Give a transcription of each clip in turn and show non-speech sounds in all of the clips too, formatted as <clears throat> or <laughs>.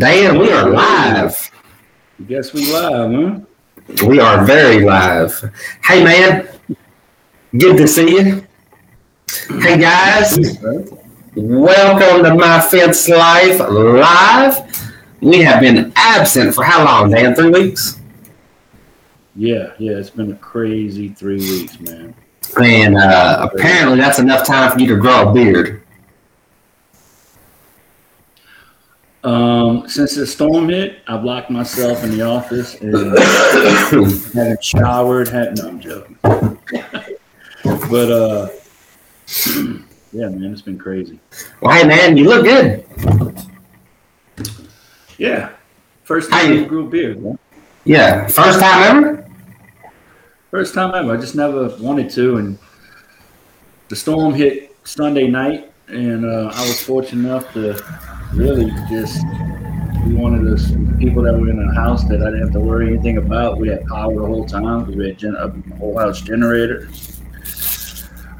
Dan, we are live. Guess we live, huh? We are very live. Hey, man. Good to see you. Hey, guys. Welcome to My Fence Life Live. We have been absent for how long, Dan? Three weeks? Yeah, yeah, it's been a crazy three weeks, man. And uh, apparently that's enough time for you to grow a beard. Um, since the storm hit, I've locked myself in the office and <coughs> haven't showered. Had no, I'm joking. <laughs> but uh, <clears throat> yeah, man, it's been crazy. Well, hey, man, you look good. Yeah, first time. I grew a beard. Man. Yeah. First time ever? First time ever. I just never wanted to, and the storm hit Sunday night, and uh, I was fortunate enough to really just we wanted those people that were in a house that I didn't have to worry anything about. We had power the whole time because we had gen- a whole house generator.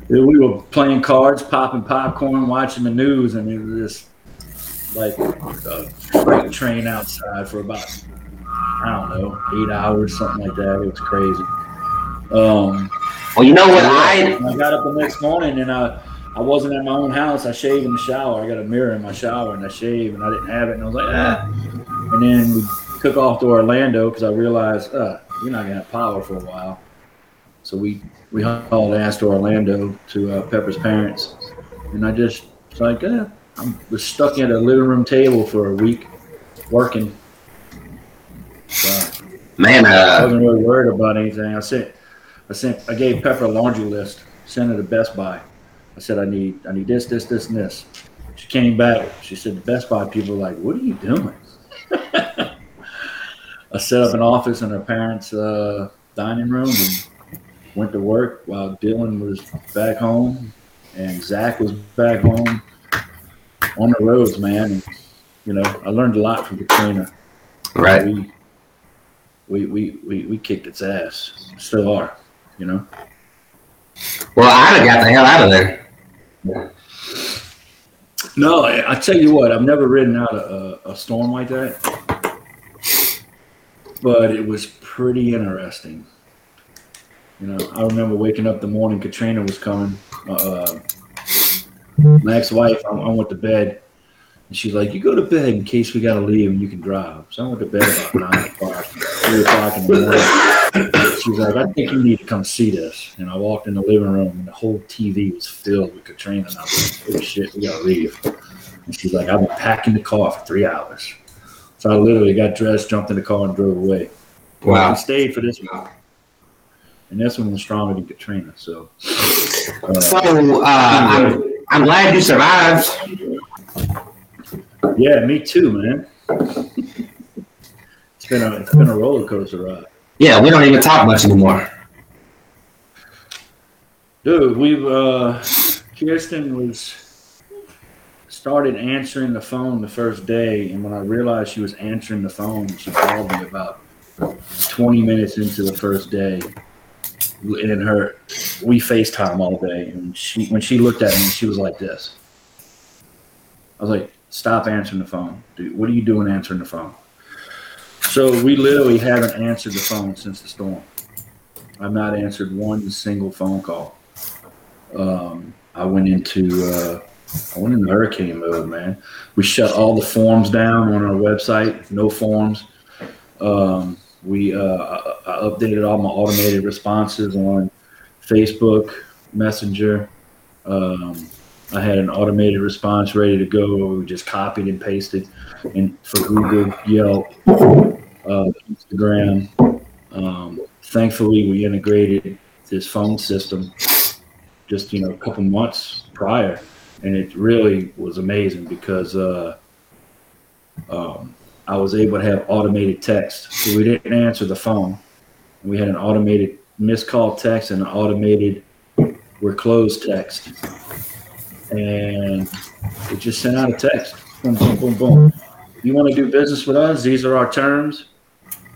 We were playing cards, popping popcorn, watching the news, and it was just like a freight train outside for about I don't know eight hours, something like that. It was crazy. Um, Well, you know what? I I got up the next morning and I, I wasn't at my own house. I shaved in the shower. I got a mirror in my shower and I shaved and I didn't have it. And I was like, ah. And then we took off to Orlando because I realized, uh, we're not going to have power for a while. So we, we hauled ass to Orlando to uh, Pepper's parents. And I just was like, eh, I was stuck at a living room table for a week working. So man, I uh, wasn't really worried about anything. I sent, I sent, I gave Pepper a laundry list. Sent it to Best Buy. I said, I need, I need this, this, this, and this. She came back. She said, the Best Buy people were like, what are you doing? <laughs> I set up an office in her parents' uh, dining room and went to work while Dylan was back home and Zach was back home on the roads, man. And, you know, I learned a lot from Katrina right. we, we we we we kicked its ass. Still are, you know. Well, I'd have got the hell out of there. No, I, I tell you what, I've never ridden out a, a, storm like that, but it was pretty interesting. You know, I remember waking up the morning Katrina was coming. Uh, my ex-wife, I, I went to bed, and she's like, "You go to bed in case we got to leave, and you can drive." So I went to bed about nine o'clock, three o'clock in the morning. She's like, "I think you need to come see this." And I walked in the living room, and the whole TV was filled with Katrina. And I was like, "Oh shit, we gotta leave." And she's like, "I've been packing the car for three hours." So I literally got dressed, jumped in the car, and drove away. Wow. I stayed for this one. And this one was stronger than Katrina. So, uh, So uh, I'm, I'm glad you survived. yeah, me too, man. It's been a it's been a roller coaster ride, Yeah, we don't even talk much anymore. dude. We've uh, Kirsten was started answering the phone the first day, and when I realized she was answering the phone, she called me about twenty minutes into the first day. And her, we FaceTime all day, and she when she looked at me, she was like this. I was like, "Stop answering the phone, dude. What are you doing answering the phone?" So we literally haven't answered the phone since the storm. I've not answered one single phone call. Um, I went into uh, I went into hurricane mode, man. We shut all the forms down on our website. No forms. Um, we uh, I, I updated all my automated responses on Facebook Messenger. Um, I had an automated response ready to go. We just copied and pasted, and for Google, Yelp, uh, Instagram. Um, thankfully, we integrated this phone system just you know a couple months prior, and it really was amazing because uh, um, I was able to have automated text. So we didn't answer the phone. We had an automated missed call text and an automated we're closed text, and it just sent out a text. Boom, boom, boom, boom. You want to do business with us? These are our terms.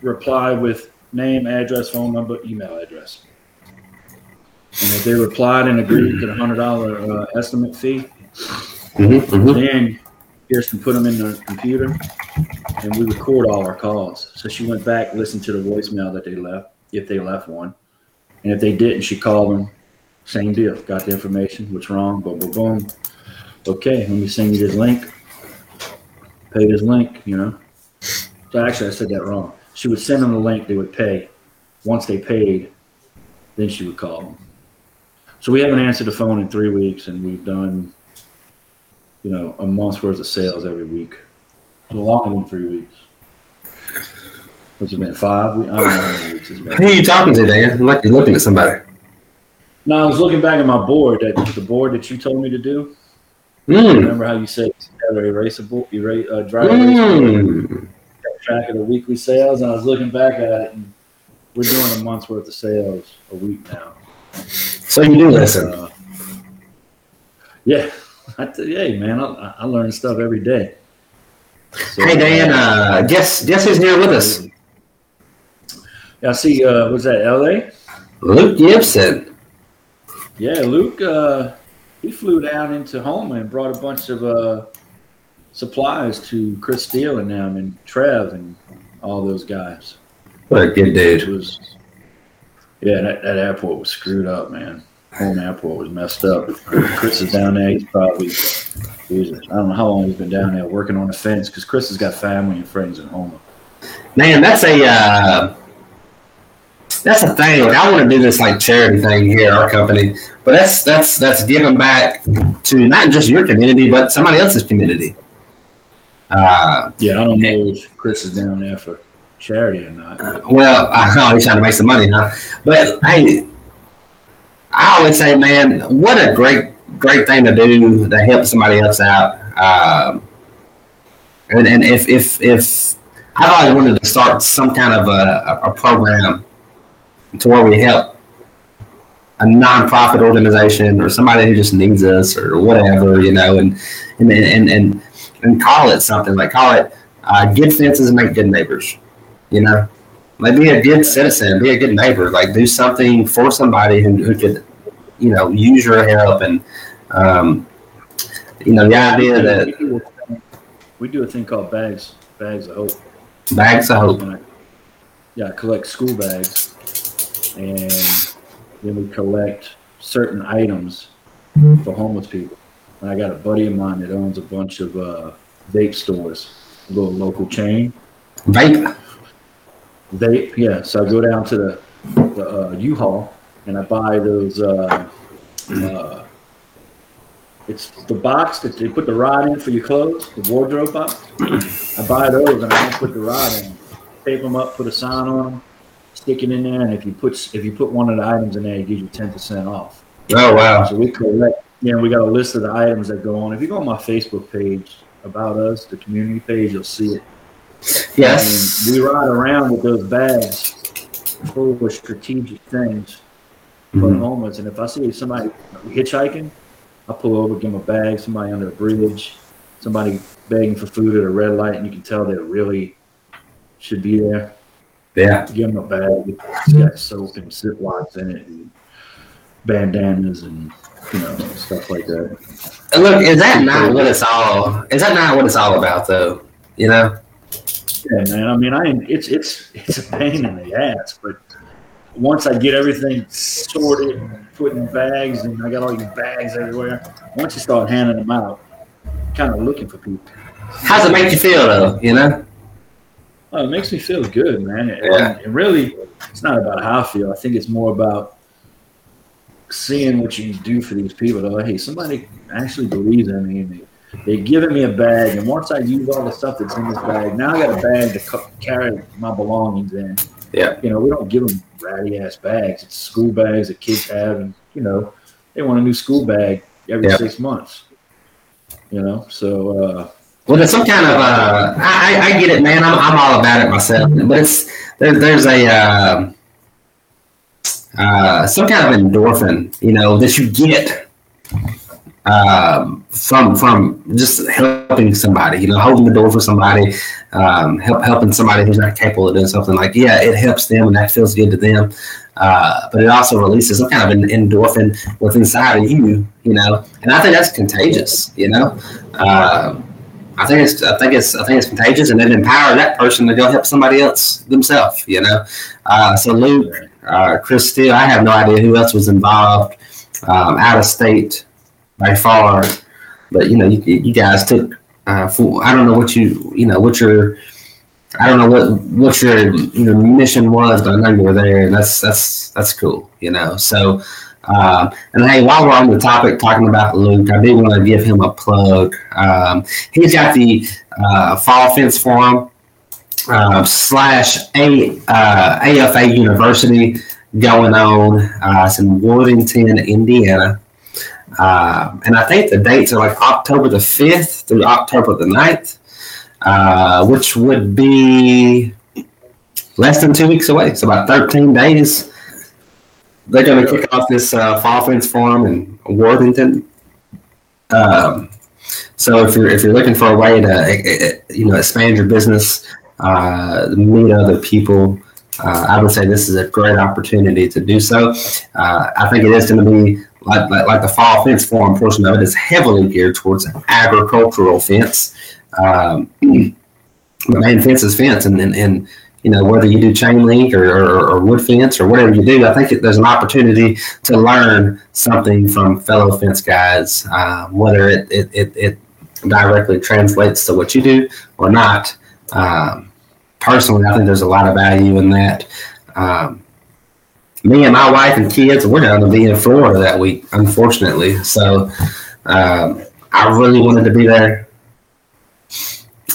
Reply with name, address, phone number, email address. And if they replied and agreed to the hundred dollar uh, estimate fee, Mhm, mhm. then Kirsten put them in the computer, and we record all our calls. So she went back, listened to the voicemail that they left, if they left one, and if they didn't, she called them. Same deal. Got the information. What's wrong? Boom, boom, boom. Okay, let me send you this link. Pay this link. You know. So actually, I said that wrong. She would send them the link. They would pay. Once they paid, then she would call them. So we haven't answered the phone in three weeks, and we've done, you know, a month's worth of sales every week. So longer than three weeks. What's it been? Five? We- I don't know how many weeks it's been. Who are you talking to, Dan? I'm like you're looking at somebody. No, I was looking back at my board that the board that you told me to do. Mm. Remember how you said erasable, erase, uh, dry erase Mm. Track of the weekly sales, and I was looking back at it, and we're doing a month's worth of sales a week now. So you do listen. Uh, yeah, <laughs> I tell you, hey man, I, I learn stuff every day. So, Hey Dan, uh, guess guess who's here with us? Yeah, I see. Uh, was that L.A.? Luke Gibson. Yeah, Luke. Uh, he flew down into Houma and brought a bunch of uh, supplies to Chris Steele and them, and Trev, and all those guys. What a good dude. was, yeah, that, that airport was screwed up, man. Home airport was messed up. Chris is down there. He's probably, Jesus, I don't know how long he's been down there working on the fence because Chris has got family and friends in Houma. Man, that's a uh, that's a thing. Like, I want to do this like charity thing here at our company, but that's that's that's giving back to not just your community, but somebody else's community. Uh, Yeah, I don't know if Chris is down there for charity or not. but- well, <laughs> I know he's trying to make some money, huh? But hey, I always say, man, what a great great thing to do to help somebody else out. Um, and and if if if I've always wanted to start some kind of a, a, a program to where we help a nonprofit organization or somebody who just needs us or whatever, you know, and and and and, and call it something like call it uh, good fences make good neighbors, you know. Like be a good citizen, be a good neighbor. Like do something for somebody who, who could, you know, use your help and, um, you know, the idea that we do, a thing- we do a thing called bags, bags of hope. bags of hope. I, yeah, I collect school bags, and then we collect certain items for homeless people. And I got a buddy of mine that owns a bunch of uh, vape stores, a little local chain. Vape. Vape, yeah. So I go down to the, the uh, U-Haul and I buy those. Uh, uh, it's the box that they put the rod in for your clothes, the wardrobe box. I buy those and I don't put the rod in. Tape them up, put a sign on them, stick it in there, and if you put if you put one of the items in there, it gives you ten percent off. Oh wow. So we collect. Yeah, we got a list of the items that go on. If you go on my Facebook page about us, the community page, you'll see it. Yes. And we ride around with those bags full of strategic things for Mhm. homeless. And if I see somebody hitchhiking, I pull over, give them a bag, somebody under a bridge, somebody begging for food at a red light, and you can tell they really should be there. Yeah. Give them a bag. It's got soap and ziplocs in it, and bandanas, and you know stuff like that. And look, is that not what it's all? Is that not what it's all about, though? You know. Yeah, man. I mean, I it's it's it's a pain in the ass, but once I get everything sorted, put in bags, and I got all these bags everywhere. Once you start handing them out, kind of looking for people. How's it make you feel, though? You know. Oh, it makes me feel good, man. It, Yeah. it really, it's not about how I feel. I think it's more about seeing what you do for these people. They're like, hey, somebody actually believes in me. And they, they're giving me a bag, and once I use all the stuff that's in this bag, now I got a bag to co- carry my belongings in. Yeah. You know, we don't give them ratty ass bags. It's school bags that kids have, and you know, they want a new school bag every Yeah. six months. You know, so uh, Well, there's some kind of uh, I, I get it, man. I'm, I'm all about it myself, but it's there, there's a uh, uh, some kind of endorphin, you know, that you get um, from from just helping somebody, you know, holding the door for somebody, um, help helping somebody who's not capable of doing something. Like, yeah, it helps them and that feels good to them, uh, but it also releases some kind of an endorphin within inside of you, you know, and I think that's contagious, you know. Um, I think it's I think it's I think it's contagious, and it empowers that person to go help somebody else themselves. You know, uh, so Luke, uh, Chris Steele, I have no idea who else was involved um, out of state by far, but you know, you, you guys took. Uh, full, I don't know what you you know what your I don't know what what your you know mission was, but I know you were there, and that's that's that's cool. You know, so. Um, and hey, while we're on the topic talking about Luke, I do want to give him a plug. Um, he's got the uh, Fall Fence Forum uh, slash a, uh, AFA University going on. Uh, it's in Worthington, Indiana. Uh, and I think the dates are like October the 5th through October the 9th, uh, which would be less than two weeks away. So about 13 days they're going to kick off this uh, fall fence forum in Worthington. Um, so if you're if you're looking for a way to eh, eh, you know expand your business, uh, meet other people, uh, I would say this is a great opportunity to do so. Uh, I think it is going to be like, like, like the fall fence forum portion of it is heavily geared towards agricultural fence. Um, <clears throat> the main fence is fence, and and, and you know, whether you do chain link or, or, or wood fence or whatever you do, I think it, there's an opportunity to learn something from fellow fence guys, um, whether it, it, it, it, directly translates to what you do or not. Um, personally, I think there's a lot of value in that. Um, me and my wife and kids, we're going to be in Florida that week, unfortunately. So um, I really wanted to be there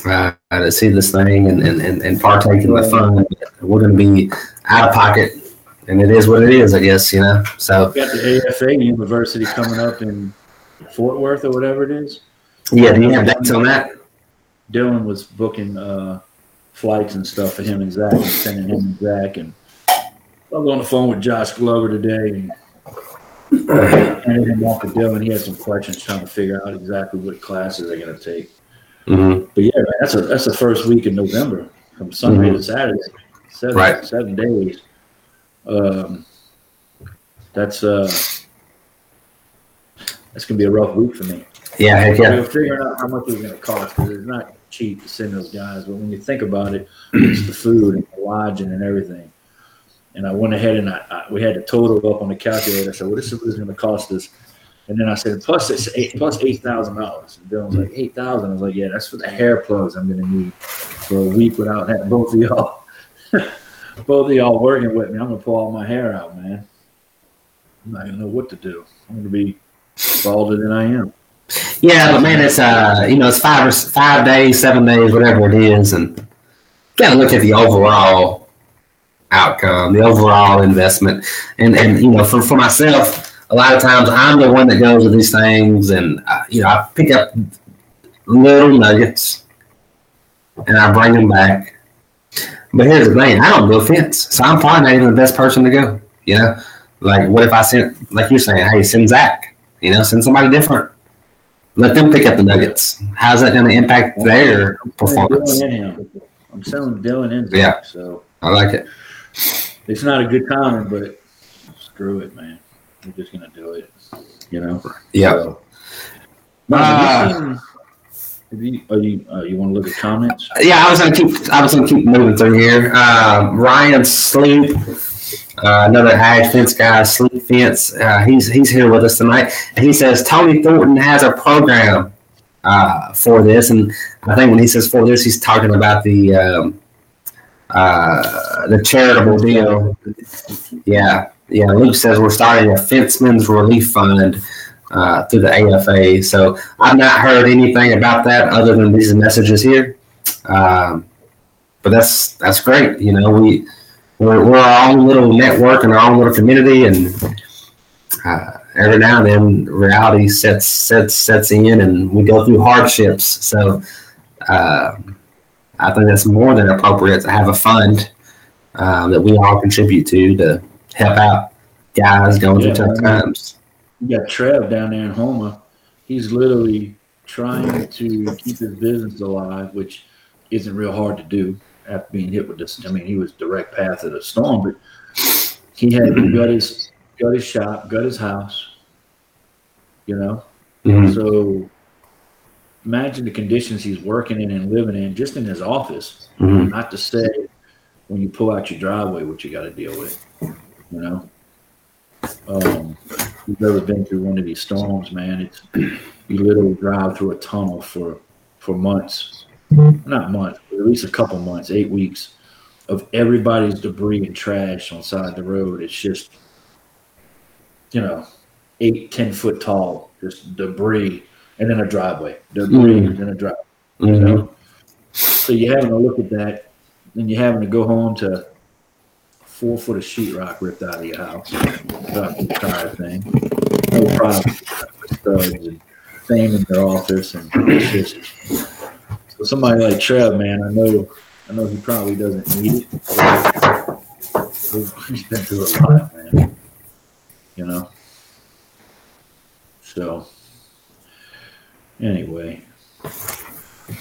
uh, to see this thing and, and, and, and partake in the fun. We're going to be out of pocket, and it is what it is, I guess, you know. So, got the AFA University coming up in Fort Worth or whatever it is. Yeah, do you have dates on that? Dylan was booking uh, flights and stuff for him and Zach, and sending him and Zach. And I was on the phone with Josh Glover today and handed him off to Dylan. He had some questions trying to figure out exactly what classes they're going to take. Mm-hmm. But yeah, that's a that's the first week in November from Sunday mm-hmm. to Saturday, seven right. seven days. Um, that's uh, that's gonna be a rough week for me. Yeah, heck yeah. We're figuring out how much it's gonna cost because it's not cheap to send those guys. But when you think about it, <clears throat> it's the food and the lodging and everything. And I went ahead and I, I we had to total up on the calculator. I said, "Well, this is going to cost us and then I said, plus it's eight plus eight thousand dollars. And Dylan was like, eight thousand. I was like, yeah, that's for the hair plugs I'm gonna need for a week without having <laughs> both of y'all <laughs> both of y'all working with me. I'm gonna pull all my hair out, man. I'm not gonna know what to do. I'm gonna be balder than I am. Yeah, but man, it's uh, you know, it's five or five days, seven days, whatever it is, and gotta look at the overall outcome, the overall investment, and and you know, for for myself, a lot of times I'm the one that goes to these things, and uh, you know I pick up little nuggets and I bring them back. But here's the thing: I don't do fence, so I'm probably not even the best person to go. You know, like what if I sent, like you're saying, hey, send Zach. You know, send somebody different. Let them pick up the nuggets. How's that going to impact their performance? I'm selling Dylan in. Yeah. So I like it. It's not a good timing, but screw it, man. We're just gonna do it. You know. Yeah. So, uh, you, oh, you, uh, you want to look at comments? Yeah, I was gonna keep. I was gonna keep moving through here. Uh, Ryan Sleep, uh, another ag fence guy, Sleep Fence. Uh, he's he's here with us tonight, and he says Tony Thornton has a program uh, for this, and I think when he says for this, he's talking about the um, uh, the charitable deal. Yeah, yeah, Luke says we're starting a Fenceman's Relief Fund uh, through the AFA. So I've not heard anything about that other than these messages here. Um, but that's that's great. You know, we we're, we're our own little network and our own little community, and uh, every now and then reality sets sets sets in, and we go through hardships. So uh, I think that's more than appropriate to have a fund uh, that we all contribute to to help out guys going yeah, through tough times. You got Trev down there in Houma. He's literally trying to keep his business alive, which isn't real hard to do after being hit with this. I mean, he was direct path of the storm, but he had got his got his shop, got his house. You know, mm-hmm. so imagine the conditions he's working in and living in, just in his office. Mhm. Not to say when you pull out your driveway what you got to deal with. You know, um, if you've ever been through one of these storms, man, it's you literally drive through a tunnel for for months, not months, but at least a couple months, eight weeks of everybody's debris and trash on side of the road. It's just, you know, eight, ten foot tall, just debris, and then a driveway, debris, Mm. and then a driveway. You Mhm. know? So you're having to look at that, and you're having to go home to four foot of sheetrock ripped out of your house, about the entire thing. No problem. Studs and fame in their office, and it's just so somebody like Trev, man. I know, I know he probably doesn't need it. <laughs> He's been through a lot, man. You know. So, anyway,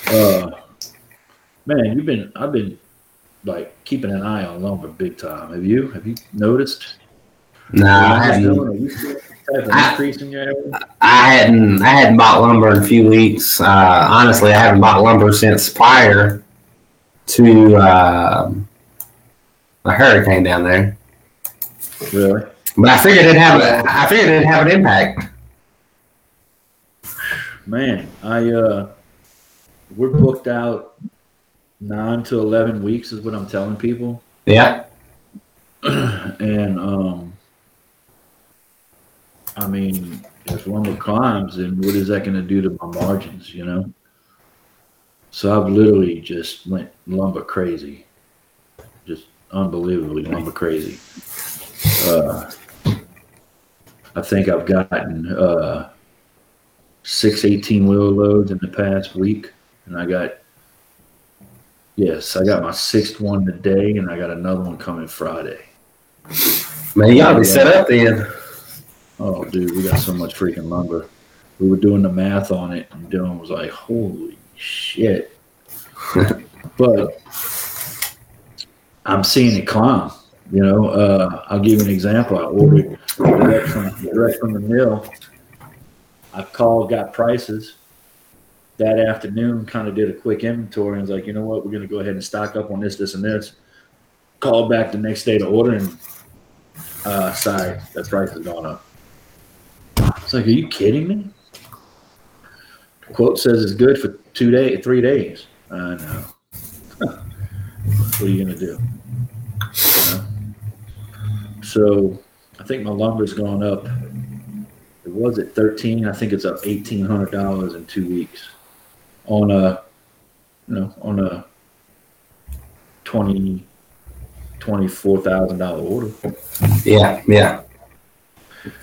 uh, man, you've been, I've been like keeping an eye on lumber big time. Have you? Have you noticed? Nah, I Are you hadn't. Are you seeing type of I- increase in your area? I hadn't. I hadn't bought lumber in a few weeks. Uh, honestly, I haven't bought lumber since prior to um a hurricane down there. Really? But I figured it'd have. A, I figured it'd have an impact. Man, I uh, we're booked out nine to eleven weeks is what I'm telling people, Yeah. <clears throat> and um, I mean, if lumber climbs, then what is that going to do to my margins? You know. So I've literally just went lumber crazy, just unbelievably lumber crazy. Uh, I think I've gotten uh, six 18 wheel loads in the past week, and I got yes, I got my sixth one today, and I got another one coming Friday. Man, to be set up then. Oh, dude, we got so much freaking lumber. We were doing the math on it, and Dylan was like, "Holy shit!" <laughs> but I'm seeing it climb. You know, uh, I'll give you an example. I ordered direct from, direct from the mill. I called, got prices that afternoon. Kind of did a quick inventory and was like, you know what, we're going to go ahead and stock up on this, this, and this. Called back the next day to order, and uh, sorry, that price has gone up. It's like, are you kidding me? The quote says it's good for two days, three days. I know. what are you gonna do? You know? So I think my lumber's gone up. It was at thirteen. I think it's up eighteen hundred dollars in two weeks on a, you know, on a twenty twenty-four thousand dollar order. Yeah, yeah.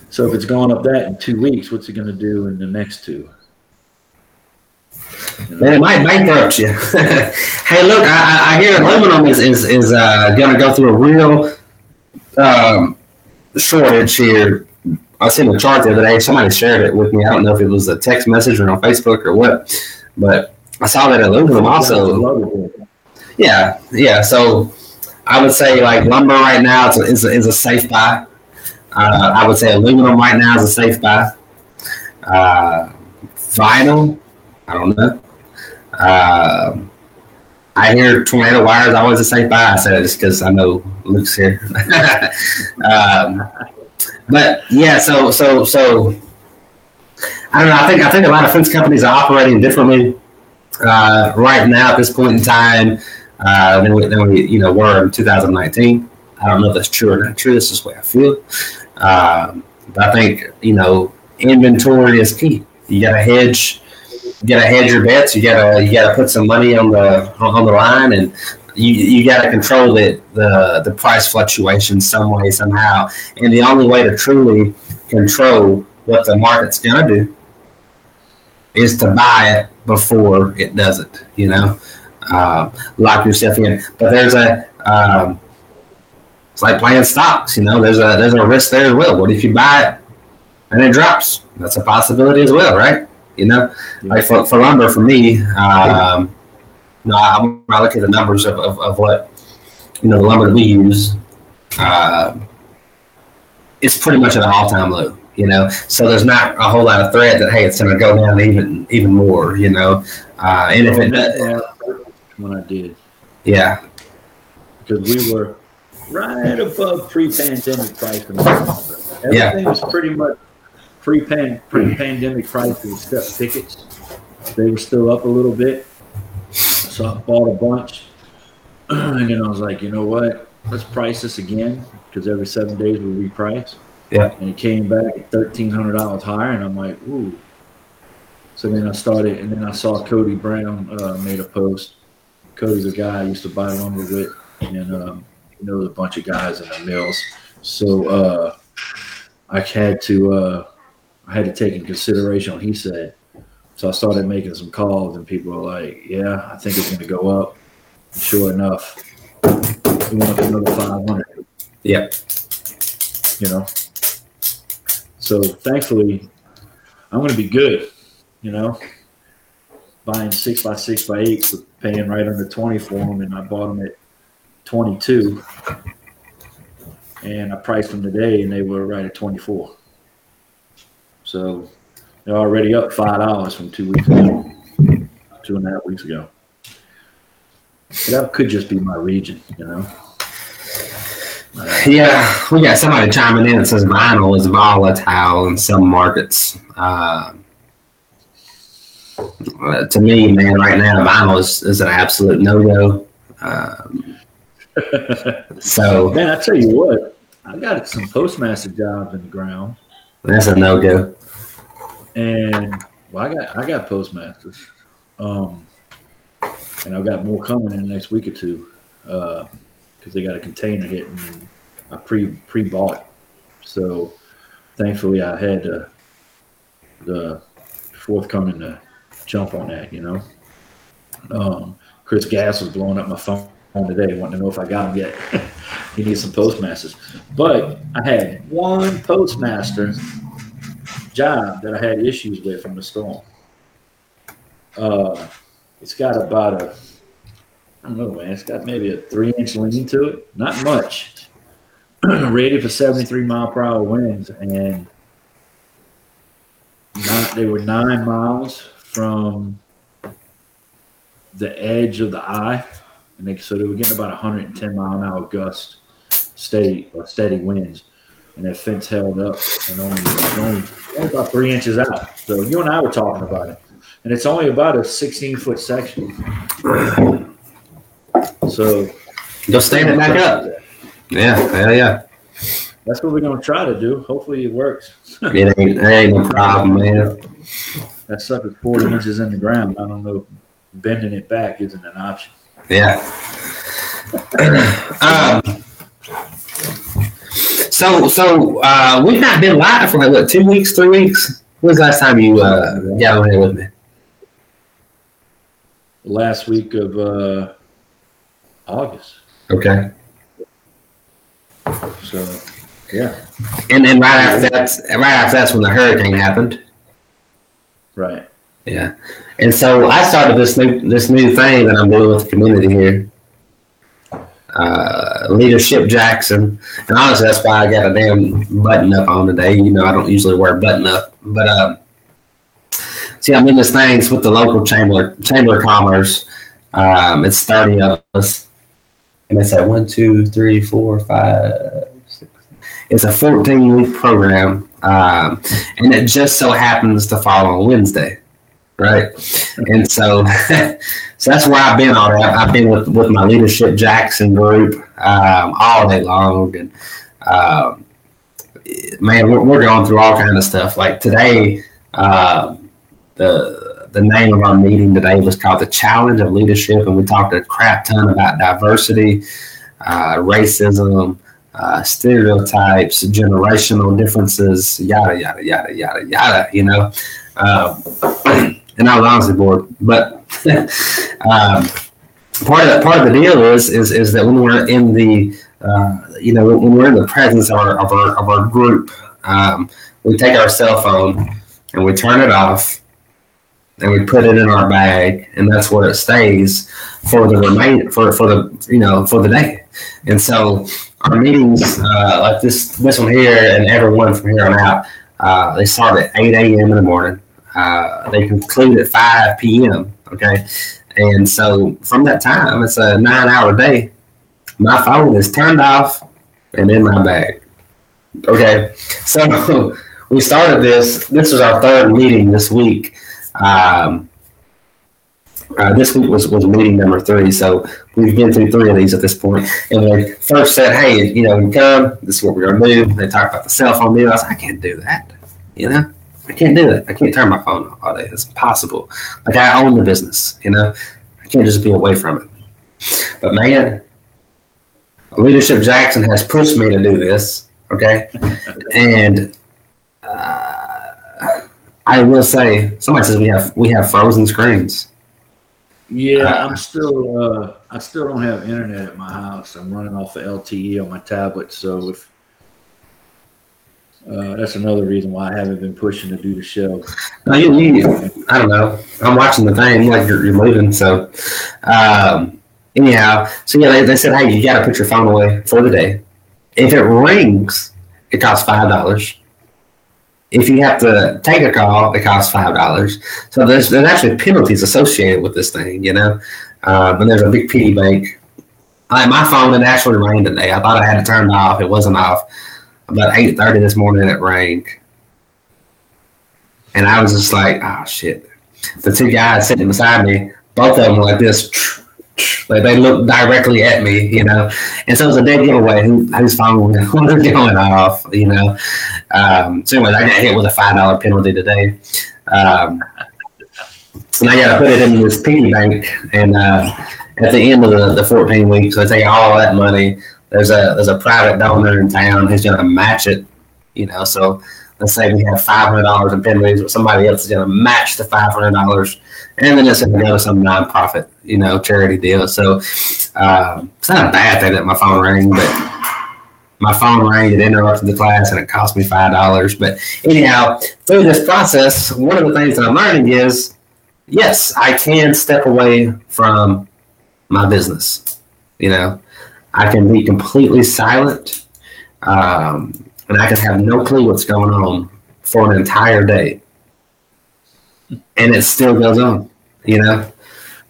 So if it's gone up that in two weeks, what's it going to do in the next two? Man, it might bankrupt you. <laughs> hey, look, I, I hear aluminum is is, is uh, going to go through a real um, shortage here. I seen a chart the other day. Somebody shared it with me. I don't know if it was a text message or on Facebook or what, but I saw that aluminum also. Yeah, yeah. So I would say like lumber right now is a, is a, is a safe buy. Uh, I would say aluminum right now is a safe buy. Uh, vinyl, I don't know. Um I hear tornado wire is always a safe buy. I said it just because I know Luke's here. <laughs> um, but yeah, so so so I don't know. I think I think a lot of fence companies are operating differently uh, right now at this point in time uh, than, we, than we you know were in 2019. I don't know if that's true or not true. This is the way I feel. Um, I think you know inventory is key. You got to hedge. You got to hedge your bets. You got to you got to put some money on the on the line, and you you got to control the, the the price fluctuations some way somehow. And the only way to truly control what the market's gonna do is to buy it before it does it. You know, uh, lock yourself in. But there's a um, it's like playing stocks. You know, there's a there's a risk there as well. What if you buy it and it drops? That's a possibility as well, right? You know, like for, for lumber, for me, um, no, I, when I look at the numbers of, of, of what you know the lumber that we use, uh, it's pretty much at an all time low. You know, so there's not a whole lot of threat that hey, it's going to go down even even more. You know, uh, and if it does, when I did, yeah, because we were right above pre-pandemic pricing. Everything Yeah. was pretty much pre-pan pre-pandemic prices except pickets. They were still up a little bit, so I bought a bunch, <clears throat> and then I was like, you know what? Let's price this again because every seven days we reprice. Yeah. And it came back at thirteen hundred dollars higher, and I'm like, ooh. So then I started, and then I saw Cody Brown uh, made a post. Cody's a guy I used to buy lumber with, and um, knows a bunch of guys in the mills. So uh, I had to uh, I had to take in consideration what he said. So I started making some calls, and people were like, "Yeah, I think it's going to go up." And sure enough, it went up another five hundred. Yep. You know. So thankfully, I'm going to be good. You know, buying six by six by eight, but paying right under twenty for them, and I bought them at twenty two, and I priced them today, and they were right at twenty four. So they're already up five dollars from two weeks ago, two and a half weeks ago. That could just be my region, you know. Yeah, we got somebody chiming in that says vinyl is volatile in some markets. Uh, to me, man, right now, vinyl is, is an absolute no go. Um, so <laughs> Man, I tell you what, I got some postmaster jobs in the ground, that's a no go. and well, I got I got postmasters, um, and I've got more coming in the next week or two, because they got a container hitting, and I pre pre bought, so thankfully I had uh, the forthcoming to jump on that, you know. Um, Chris Gas was blowing up my phone today, wanting to know if I got them yet. <laughs> he needs some postmasters. But I had one postmaster job that I had issues with from the storm. Uh, it's got about a, I don't know, man. It's got maybe a three inch lean to it. Not much. <clears throat> Rated for 73 mile per hour winds, and not, they were nine miles from the edge of the eye, and they, so they were getting about 110 mile an hour gust, steady or uh, steady winds, and that fence held up and only, only, only about three inches out. So you and I were talking about it, and it's only about a 16 foot section. So Go stand it back up. Yeah, hell yeah. That's what we're gonna try to do. Hopefully it works. <laughs> It ain't, it ain't no problem, man. That sucker's 40 inches in the ground. I don't know. Bending it back isn't an option. Yeah. <clears throat> um, so, so uh, we've not been live for like what two weeks, three weeks. When's the last time you uh, got on here with me? Last week of uh, August. Okay. So, yeah, And then right after that's right after that's when the hurricane happened. right. Yeah. And so I started this new this new thing that I'm doing with the community here. Uh, Leadership Jackson. And honestly that's why I got a damn button up on today. You know, I don't usually wear a button up. But um see I'm in this thing with the local chamber chamber of commerce. Um it's thirty of us. And it's at one, two, three, four, five, six. It's a 14 week program. Um, and it just so happens to fall on Wednesday right? And so, <laughs> so that's where I've been all day. I've been with with my leadership Jackson group um, all day long, and um, man, we're, we're going through all kind of stuff. Like today, um, the the name of our meeting today was called the Challenge of Leadership, and we talked a crap ton about diversity, uh, racism. Uh, stereotypes, generational differences, yada yada yada yada yada. You know, um, <clears throat> and I was honestly bored. But <laughs> um, part of the, part of the deal is is is that when we're in the uh, you know when we're in the presence of our of our, of our group, um, we take our cell phone and we turn it off and we put it in our bag, and that's where it stays for the remain for for the you know for the day. And so our meetings uh, like this this one here and everyone from here on out Uh, they start at 8 a.m. in the morning. Uh, they conclude at 5 p.m. Okay. And so from that time, it's a nine hour day. My phone is turned off and in my bag. Okay. So <laughs> we started this. This was our third meeting this week. Um, uh, this week was, was meeting number three, so we've been through three of these at this point. And they first said, "Hey, you know, come. This is what we're gonna do." They talked about the cell phone deal. I was "I can't do that. You know, I can't do it. I can't turn my phone off all day. It's impossible. Like I own the business. You know, I can't just be away from it." But man, leadership Jackson has pushed me to do this. Okay, and. Uh, I will say, somebody says we have we have frozen screens. Yeah, I'm still. Uh, I still don't have internet at my house. I'm running off of LTE on my tablet. So if uh, that's another reason why I haven't been pushing to do the show. You, I don't know. I'm watching the thing like you're, you're moving. So um, anyhow, so yeah, they, they said, hey, you got to put your phone away for the day. If it rings, it costs five dollars. If you have to take a call, it costs five dollars. So there's there's actually penalties associated with this thing, you know. And there's a big piggy bank. I, my phone had actually rang today. I thought I had it turned off. It wasn't off. About eight thirty this morning, it rained, and I was just like, "Oh shit!" The two guys sitting beside me, both of them were like this. <tsk> Like they looked directly at me, you know, and so it was a dead giveaway who, whose phone <laughs> was going off, you know. Um, so anyway, I got hit with a five dollar penalty today, um, and I got to put it in this piggy bank. And uh, at the end of the, the fourteen weeks, I take all that money. There's a there's a private donor in town who's going to match it, you know. So let's say we have five hundred dollars in penalties, but somebody else is going to match the five hundred dollars and then it's going to go to some nonprofit, you know, charity deal. So um, it's not a bad thing that my phone rang, but my phone rang, it interrupted the class, and it cost me five dollars. But anyhow, through this process, one of the things that I'm learning is, yes, I can step away from my business. You know, I can be completely silent, um, and I can have no clue what's going on for an entire day and it still goes on, you know.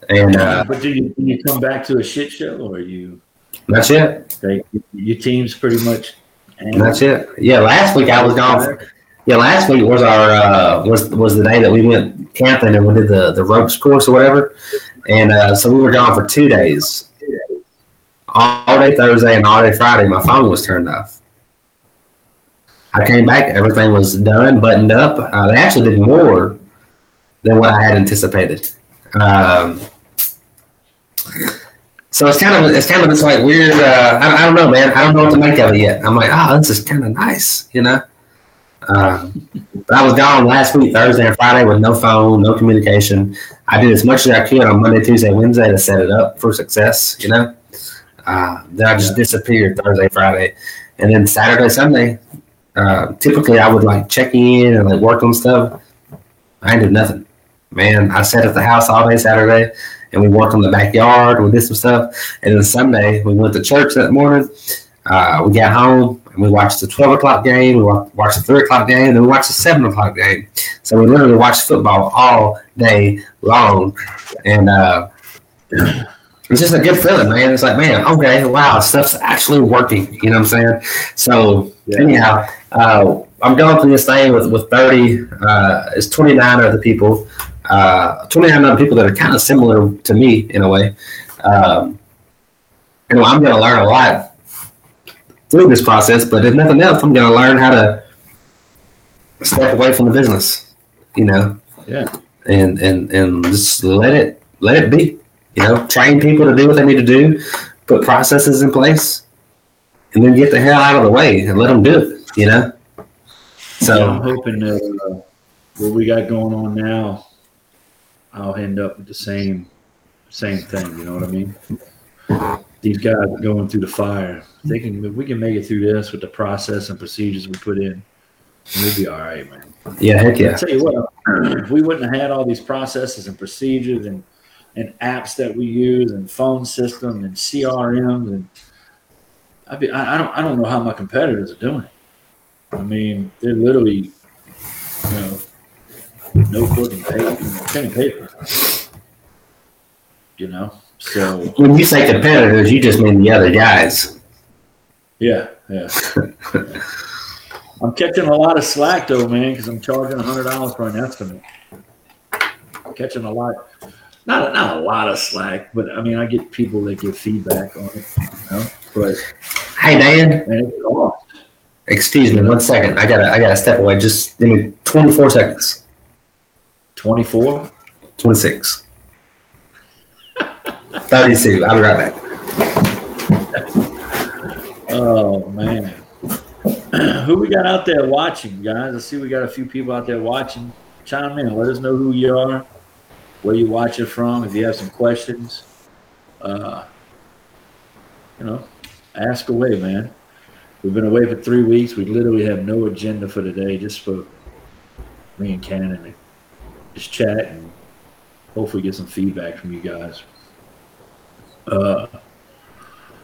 And uh, but do you, do you come back to a shit show, or you? That's it. They, your team's pretty much. That's it. Yeah, last week I was gone. Yeah, last week was our uh, was was the day that we went camping and we did the the ropes course or whatever, and uh, so we were gone for two days. All day Thursday and all day Friday, my phone was turned off. I came back, everything was done, buttoned up. Uh, they actually did more than what I had anticipated. Um, so it's kind of it's kind of this like weird. Uh, I, I, don't know, man. I don't know what to make of it yet. I'm like, oh, this is kind of nice, you know. Um, but I was gone last week, Thursday and Friday, with no phone, no communication. I did as much as I could on Monday, Tuesday, Wednesday to set it up for success, you know. Uh, then I just disappeared Thursday, Friday, and then Saturday, Sunday. Uh, typically, I would like check in and like work on stuff. I did nothing man, I sat at the house all day Saturday and we worked on the backyard. We did some stuff. And then Sunday, we went to church that morning. Uh, we got home and we watched the 12 o'clock game. We watched the 3 o'clock game. And then we watched the 7 o'clock game. So we literally watched football all day long. And uh, it's just a good feeling, man. It's like, man, okay, wow, stuff's actually working. You know what I'm saying? So, yeah. anyhow, uh, I'm going through this thing with, with 30, uh, it's 29 other people uh, 29 other people that are kind of similar to me in a way. Um, you I'm going to learn a lot through this process, but if nothing else, I'm going to learn how to step away from the business, you know? Yeah. And, and, and just let it, let it be, you know, train people to do what they need to do, put processes in place, and then get the hell out of the way and let them do it, you know? So yeah, I'm hoping that uh, what we got going on now I'll end up with the same same thing. You know what I mean? These guys are going through the fire. They can we can make it through this with the process and procedures we put in. We'll be all right, man. Yeah, heck yeah. I tell you what, if we wouldn't have had all these processes and procedures and and apps that we use and phone system and CRMs and I, be, I, I don't I don't know how my competitors are doing. I mean, they're literally you know, notebook and paper, pen and paper. You know, so When you say competitors, you just mean the other guys. yeah, yeah. <laughs> I'm catching a lot of slack though, man, because I'm charging hundred dollars for an estimate. Catching a lot, not not a lot of slack, but I mean, I get people that give feedback on it, you know. But Hey Dan, man, excuse me one second. I gotta I gotta step away. Just give me 24 seconds. Twenty four. 26. 32. I'll be right back. Oh man. <clears throat> who we got out there watching, guys? I see we got a few people out there watching. Chime in. Let us know who you are, where you watch it from. If you have some questions, uh, you know, ask away, man. We've been away for three weeks. We literally have no agenda for today, just for me and Cannon just chat and hopefully get some feedback from you guys. Uh,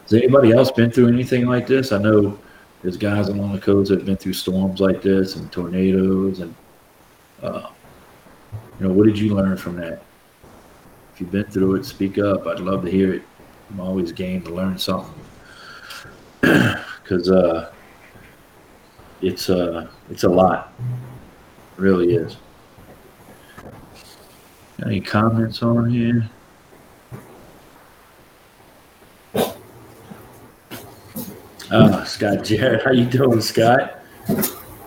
has anybody else been through anything like this? I know there's guys along the coast that have been through storms like this and tornadoes and uh, you know what did you learn from that you've been through it speak up. I'd love to hear it. I'm always game to learn something. <clears throat> Because uh, it's uh, it's a lot. It really is. Any comments on here? Ah, Scott Jarrett, how you doing, Scott?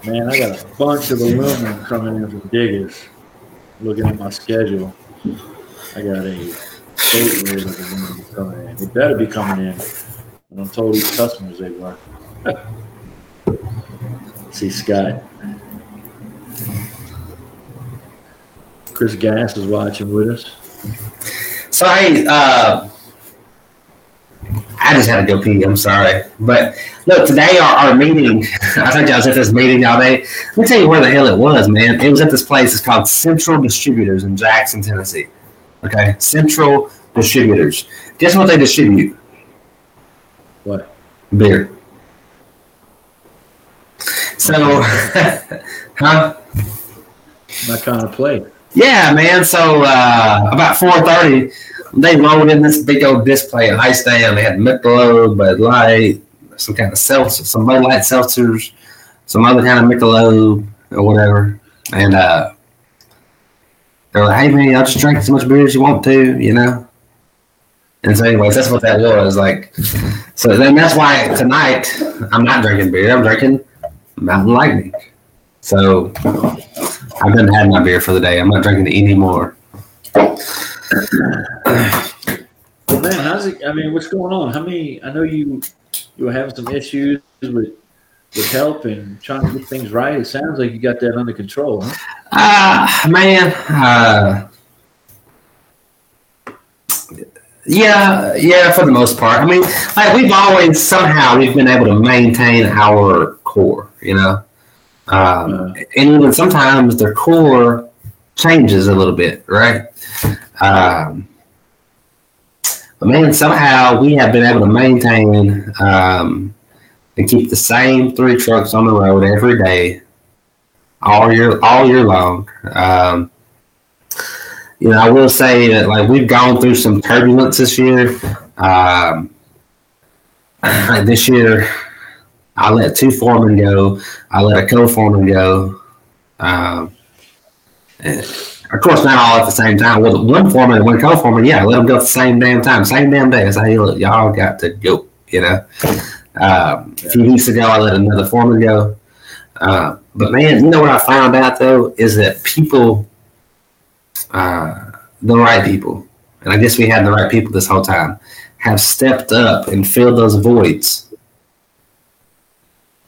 Man, I got a bunch of aluminum coming in from diggers. Looking at my schedule, I got a boatload of aluminum coming in. They better be coming in. And I'm told these customers they were. See Scott. Chris Gass is watching with us. So hey, uh, I just had to go pee. I'm sorry, but look, today our, our meeting. <laughs> I you I was at this meeting all day. Let me tell you where the hell it was, man. It was at this place. It's called Central Distributors in Jackson, Tennessee. Okay, Central Distributors. Guess what they distribute? What? Beer. So, <laughs> huh? My kind of play. Yeah, man. So uh, about four thirty, they loaded in this big old display at Ice Dam. They had Michelob, Bud Light, some kind of seltzer, some Bud Light seltzers, some other kind of Michelob or whatever. And uh, they're like, "Hey man, I'll just drink as much beer as you want to," you know. And so, anyways, that's what that was like. So then that's why tonight I'm not drinking beer. I'm drinking Mountain Lightning. So I've been had my beer for the day. I'm not drinking any more. Well, man, how's it? I mean, what's going on? How many? I know you you were having some issues with with help and trying to get things right. It sounds like you got that under control, huh? Ah, man. Uh, yeah, yeah, for the most part. I mean, like we've always somehow we've been able to maintain our core, you know. Um, and even sometimes their core changes a little bit, right? Um, but man, somehow we have been able to maintain um, and keep the same three trucks on the road every day, all year, all year long. Um, you know, I will say that like we've gone through some turbulence this year. Um, like <clears throat> this year, I let two foremen go. I let a co-foreman go. Um, of course, not all at the same time. With one foreman and one co-foreman, yeah, I let them go at the same damn time, same damn day. I hey, look, y'all got to go. You know. Um, a few weeks ago, I let another foreman go. Uh, but man, you know what I found out though is that people, uh, the right people, and I guess we had the right people this whole time, have stepped up and filled those voids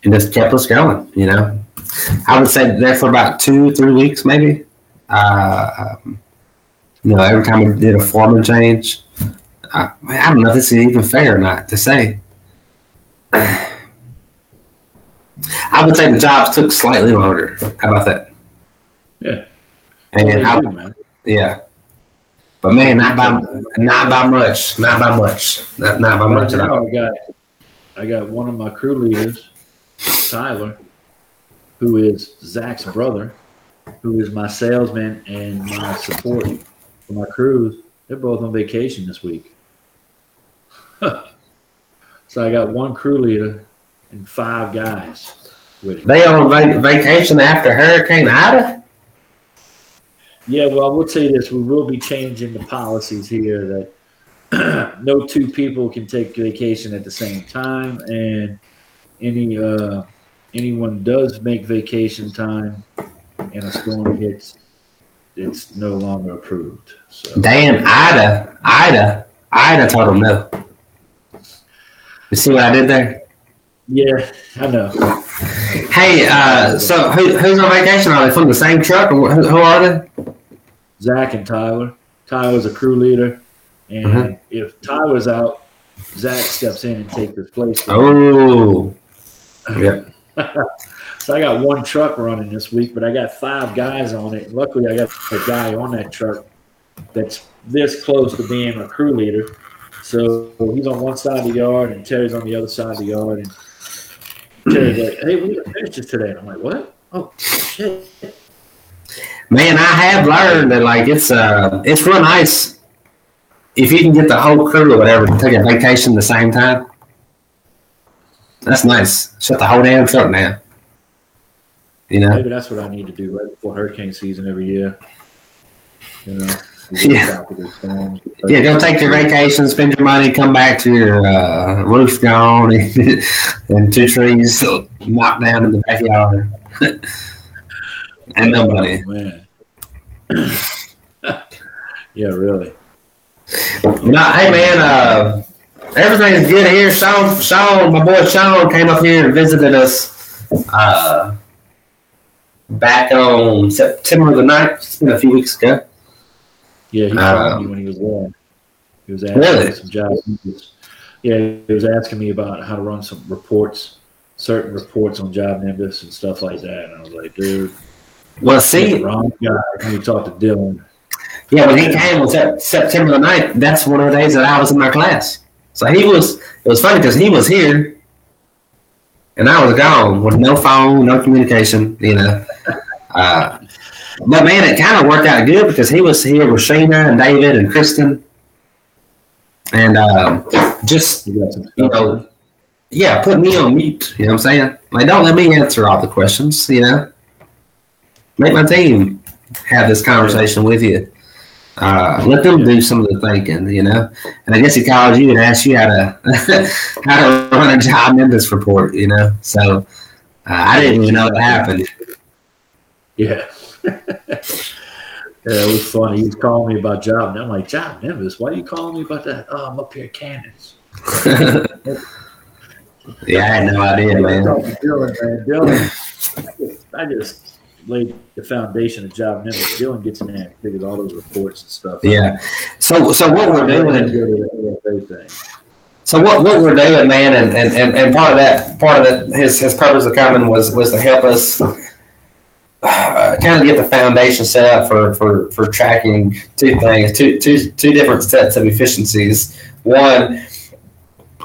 and just kept us going. You know, I would say there for about two, three weeks, maybe. Uh, um, you know, every time we did a foreman change, I, I don't know if this is even fair or not to say. I would say the jobs took slightly longer. How about that? Yeah. And Well, how, they do, man. yeah, but man, not by not by much, not by much, not, not by much at all. I got I got one of my crew leaders, Tyler, who is Zach's brother. who is my salesman and my support for my crews, they're both on vacation this week. <laughs> so I got one crew leader and five guys with me. They on va- vacation after Hurricane Ida? Yeah, well, I would say this: we will be changing the policies here that <clears throat> no two people can take vacation at the same time, and any uh, anyone does make vacation time and a storm hits, it's no longer approved. So Damn, Ida, Ida, Ida told them no. You see what I did there? yeah, I know. Hey, uh, so who, who's on vacation? Are they from the same truck, or who, who are they? Zach and Tyler. Tyler's a crew leader, and Mhm. if Tyler's out, Zach steps in and takes his place. Oh, yeah. <laughs> So I got one truck running this week, but I got five guys on it. Luckily, I got a guy on that truck that's this close to being a crew leader. So he's on one side of the yard, and Terry's on the other side of the yard. And Terry's like, "Hey, we got finishes today." And I'm like, "What? Oh shit!" Man, I have learned that like it's uh it's real nice if you can get the whole crew or whatever to take a vacation at the same time. That's nice. Shut the whole damn truck down. You know? Maybe that's what I need to do right before hurricane season every year. You know, Yeah. out with the. Yeah, go take your vacation, spend your money, come back to your uh, roof gone and, <laughs> and two trees knocked down in the backyard. <laughs> and no money. Oh, man. <laughs> yeah, really. No, hey man, uh, everything's good here. Sean, Sean, my boy Sean came up here and visited us uh, back on September the 9th. It's been a few weeks ago. Yeah, he called me when he was there. He was asking Really? me some jobs. Yeah, he was asking me about how to run some reports, certain reports on JobNimbus and stuff like that. And I was like, dude, Well, see, the wrong guy. When you talk to Dylan, yeah, when he came on Sep- September the 9th, that's one of the days that I was in my class. So he was, it was funny because he was here and I was gone with no phone, no communication, you know. Uh, but man, it kind of worked out good because he was here with Sheena and David and Kristen. And um, just, you know, yeah, put me on mute. You know what I'm saying? Like, don't let me answer all the questions, you know? Make my team have this conversation with you. Uh, let them do some of the thinking, you know. And I guess he called you and asked you how to <laughs> how to run a JobNimbus report, you know. So uh, I didn't even know that happened. Yeah. <laughs> yeah, it was funny. He was calling me about job. And I'm like, JobNimbus? Why are you calling me about that? Oh, I'm up here at Cannons. <laughs> yeah, I had no idea, man. Dylan, man. Dylan, I just, I just laid the foundation of JobNimbus. Dylan gets in there and figures all those reports and stuff. Yeah. So so what we're doing So what, what we're doing, man, and, and, and, and part of that, part of it, his, his purpose of coming was, was to help us uh, <sighs> kind of get the foundation set up for, for, for tracking two things, two, two, two different sets of efficiencies. One,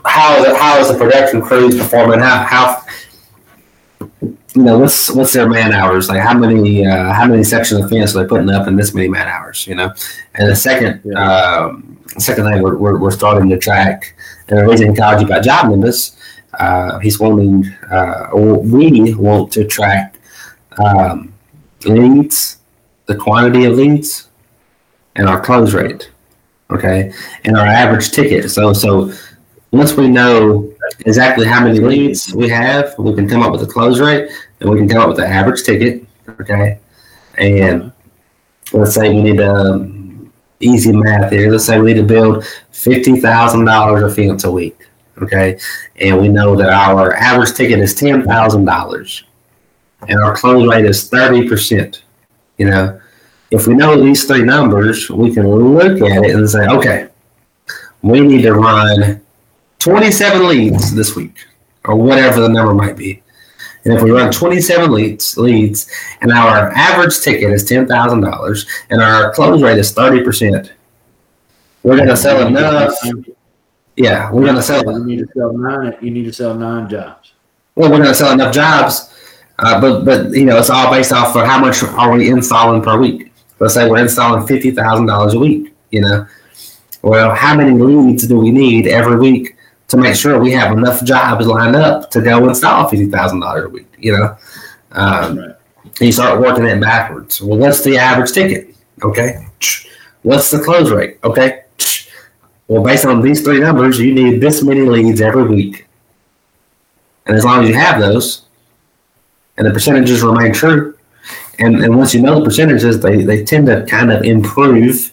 how is it, how is the production crews performing? How, how, you know, what's, what's their man hours? Like how many, uh, how many sections of fence are they putting up in this many man hours, you know? And the second, Yeah. um, second thing we're, we're, we're starting to track and the reason you about JobNimbus, uh, he's wanting, uh, or we want to track um, leads, the quantity of leads, and our close rate. Okay, and our average ticket. So, so once we know exactly how many leads we have, we can come up with a close rate, and we can come up with the average ticket. Okay, and let's say we need um, easy math here. Let's say we need to build fifty thousand dollars of fence a week. Okay, and we know that our average ticket is ten thousand dollars, and our close rate is thirty percent. You know, if we know these three numbers, we can look at it and say, okay, we need to run twenty-seven leads this week, or whatever the number might be. And if we run 27 leads, leads, and our average ticket is ten thousand dollars, and our close rate is thirty percent, we're gonna sell enough. Yeah, we're gonna sell. You need to sell nine. You need to sell nine jobs. Well, we're gonna sell enough jobs Uh, but but you know, it's all based off of how much are we installing per week. Let's say we're installing fifty thousand dollars a week. You know, well, how many leads do we need every week to make sure we have enough jobs lined up to go install fifty thousand dollars a week? You know, um, Right. you start working it backwards. Well, what's the average ticket? Okay, what's the close rate? Okay, well, based on these three numbers, you need this many leads every week, and as long as you have those and the percentages remain true. And, and once you know the percentages, they, they tend to kind of improve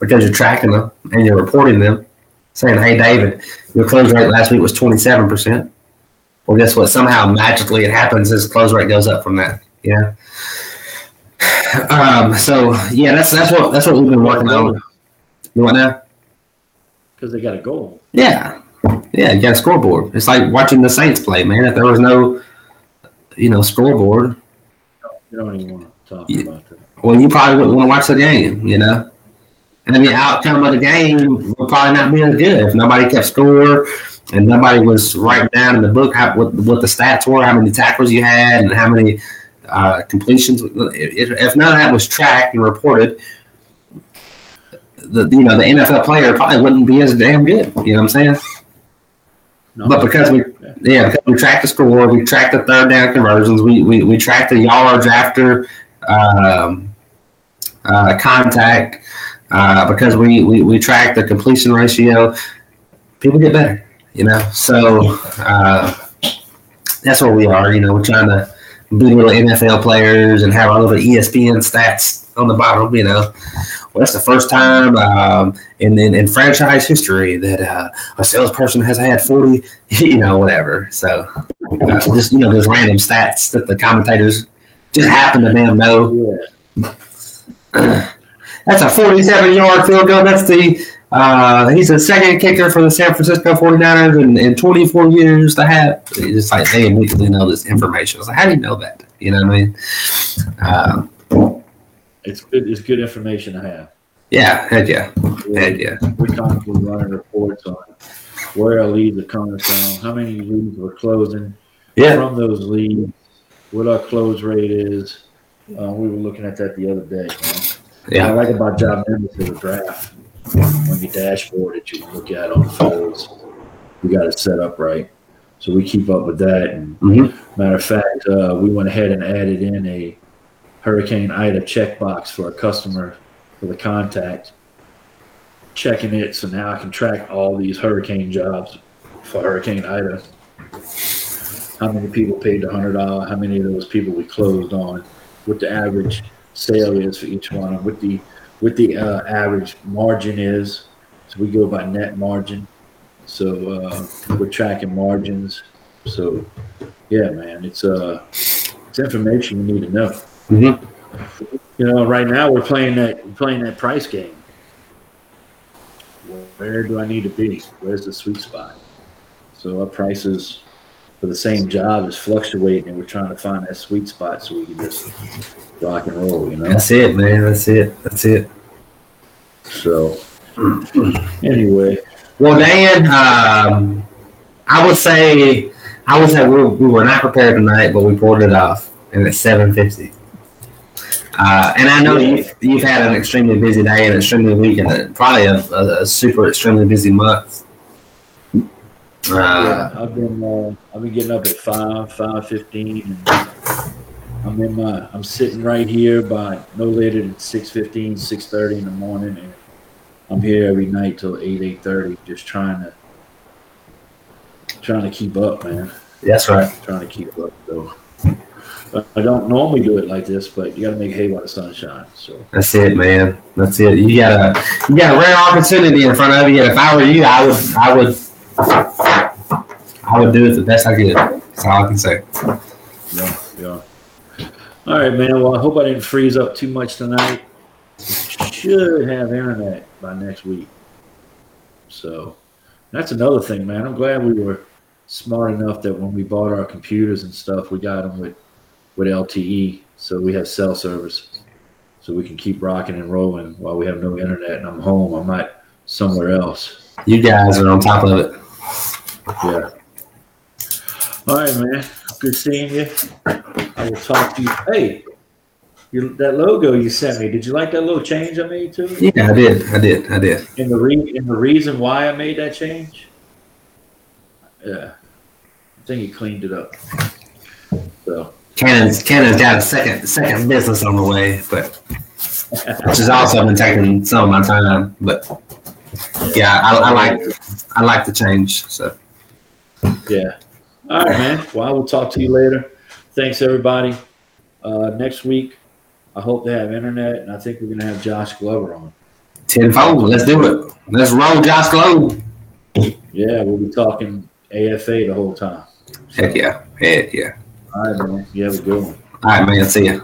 because you're tracking them and you're reporting them, saying, hey, David, your close rate last week was 27%. Well, guess what? Somehow magically it happens, his close rate goes up from that. Yeah. Um, so yeah, that's that's what that's what we've been working on. You want now? Because they got a goal. Yeah. Yeah, you got a scoreboard. It's like watching the Saints play, man. If there was no, you know, scoreboard, You don't even want to talk about that. well, you probably wouldn't want to watch the game, you know. And the outcome of the game would probably not be as good if nobody kept score and nobody was writing down in the book how, what, what the stats were, how many tackles you had, and how many uh, completions. If, if none of that was tracked and reported, the you know the NFL player probably wouldn't be as damn good. You know what I'm saying? No, But because we, yeah, we track the score, we track the third down conversions, we we, we track the yards after um, uh, contact, uh, because we, we we track the completion ratio. People get better, you know. So uh, that's where we are. You know, we're trying to be little NFL players and have all of the ESPN stats on the bottom. You know, well, that's the first time um, in, in in franchise history that uh, a salesperson has had 40, <laughs> you know, whatever. So uh, just, you know, those random stats that the commentators just happen to damn know. yeah. <clears throat> That's a 47 yard field goal. That's the, uh, he's the second kicker for the San Francisco 49ers in, in 24 years to have. It's like they immediately know this information. It's like, how do you know that? You know what I mean? Um, It's good. It's good information to have. yeah, head yeah. head yeah. We're constantly running reports on where our leads are coming from, how many leads we're closing Yeah. from those leads, what our close rate is. Uh, we were looking at that the other day. What I like about JobNimbus is a draft. On your dashboard that you look at on photos, we got it set up right. So we keep up with that. And hmm matter of fact, uh, we went ahead and added in a Hurricane Ida checkbox for a customer for the contact, checking it. So now I can track all these hurricane jobs for Hurricane Ida. How many people paid the hundred dollar? How many of those people we closed on? What the average sale is for each one? What the what the uh, average margin is? So we go by net margin. So uh, we're tracking margins. So yeah, man, it's uh, it's information you need to know. hmm You know, right now we're playing that playing that price game. Where do I need to be? Where's the sweet spot? So our prices for the same job is fluctuating, and we're trying to find that sweet spot so we can just rock and roll. You know. That's it, man. That's it. That's it. So anyway, Well, Dan, um, I would say I would say we were, we were not prepared tonight, but we pulled it off, and it's seven fifty. Uh, and I know you've, you've had an extremely busy day and extremely week, and probably a, a, a super extremely busy month. Uh, yeah, I've been uh, I've been getting up at five five fifteen, and I'm in my I'm sitting right here by no later than 6.15, 6.30 in the morning, and I'm here every night till eight eight thirty, just trying to trying to keep up, man. that's right. Trying to keep up. So I- I don't normally do it like this, but you got to make hay while the sun shines. So That's it, man. That's it. You got a you got a rare opportunity in front of you, and if I were you, I would I would I would do it the best I could. That's all I can say. yeah, yeah. All right, man. Well, I hope I didn't freeze up too much tonight. Should have internet by next week. So that's another thing, man. I'm glad we were smart enough that when we bought our computers and stuff, we got them with with LTE, so we have cell service, so we can keep rocking and rolling while we have no internet. And I'm home. I'm not somewhere else. You guys are on top of it. Yeah. All right, man. Good seeing you. I will talk to you. Hey, your, that logo you sent me. Did you like that little change I made to it? Yeah, I did. I did. I did. And the re- and the reason why I made that change. Yeah, I think he cleaned it up. So Cannon's Cannon's got a second second business on the way, but which has also been taking some of my time. But yeah, I, I like I like the change. So yeah. All right, man. Well, I will talk to you later. Thanks, everybody. Uh, next week, I hope to have internet, and I think we're gonna have Josh Glover on. tenfold. Let's do it. Let's roll, Josh Glover. Yeah, we'll be talking AFA the whole time. Heck yeah. Heck yeah. All right, man. You have a good one. All right, man. See ya.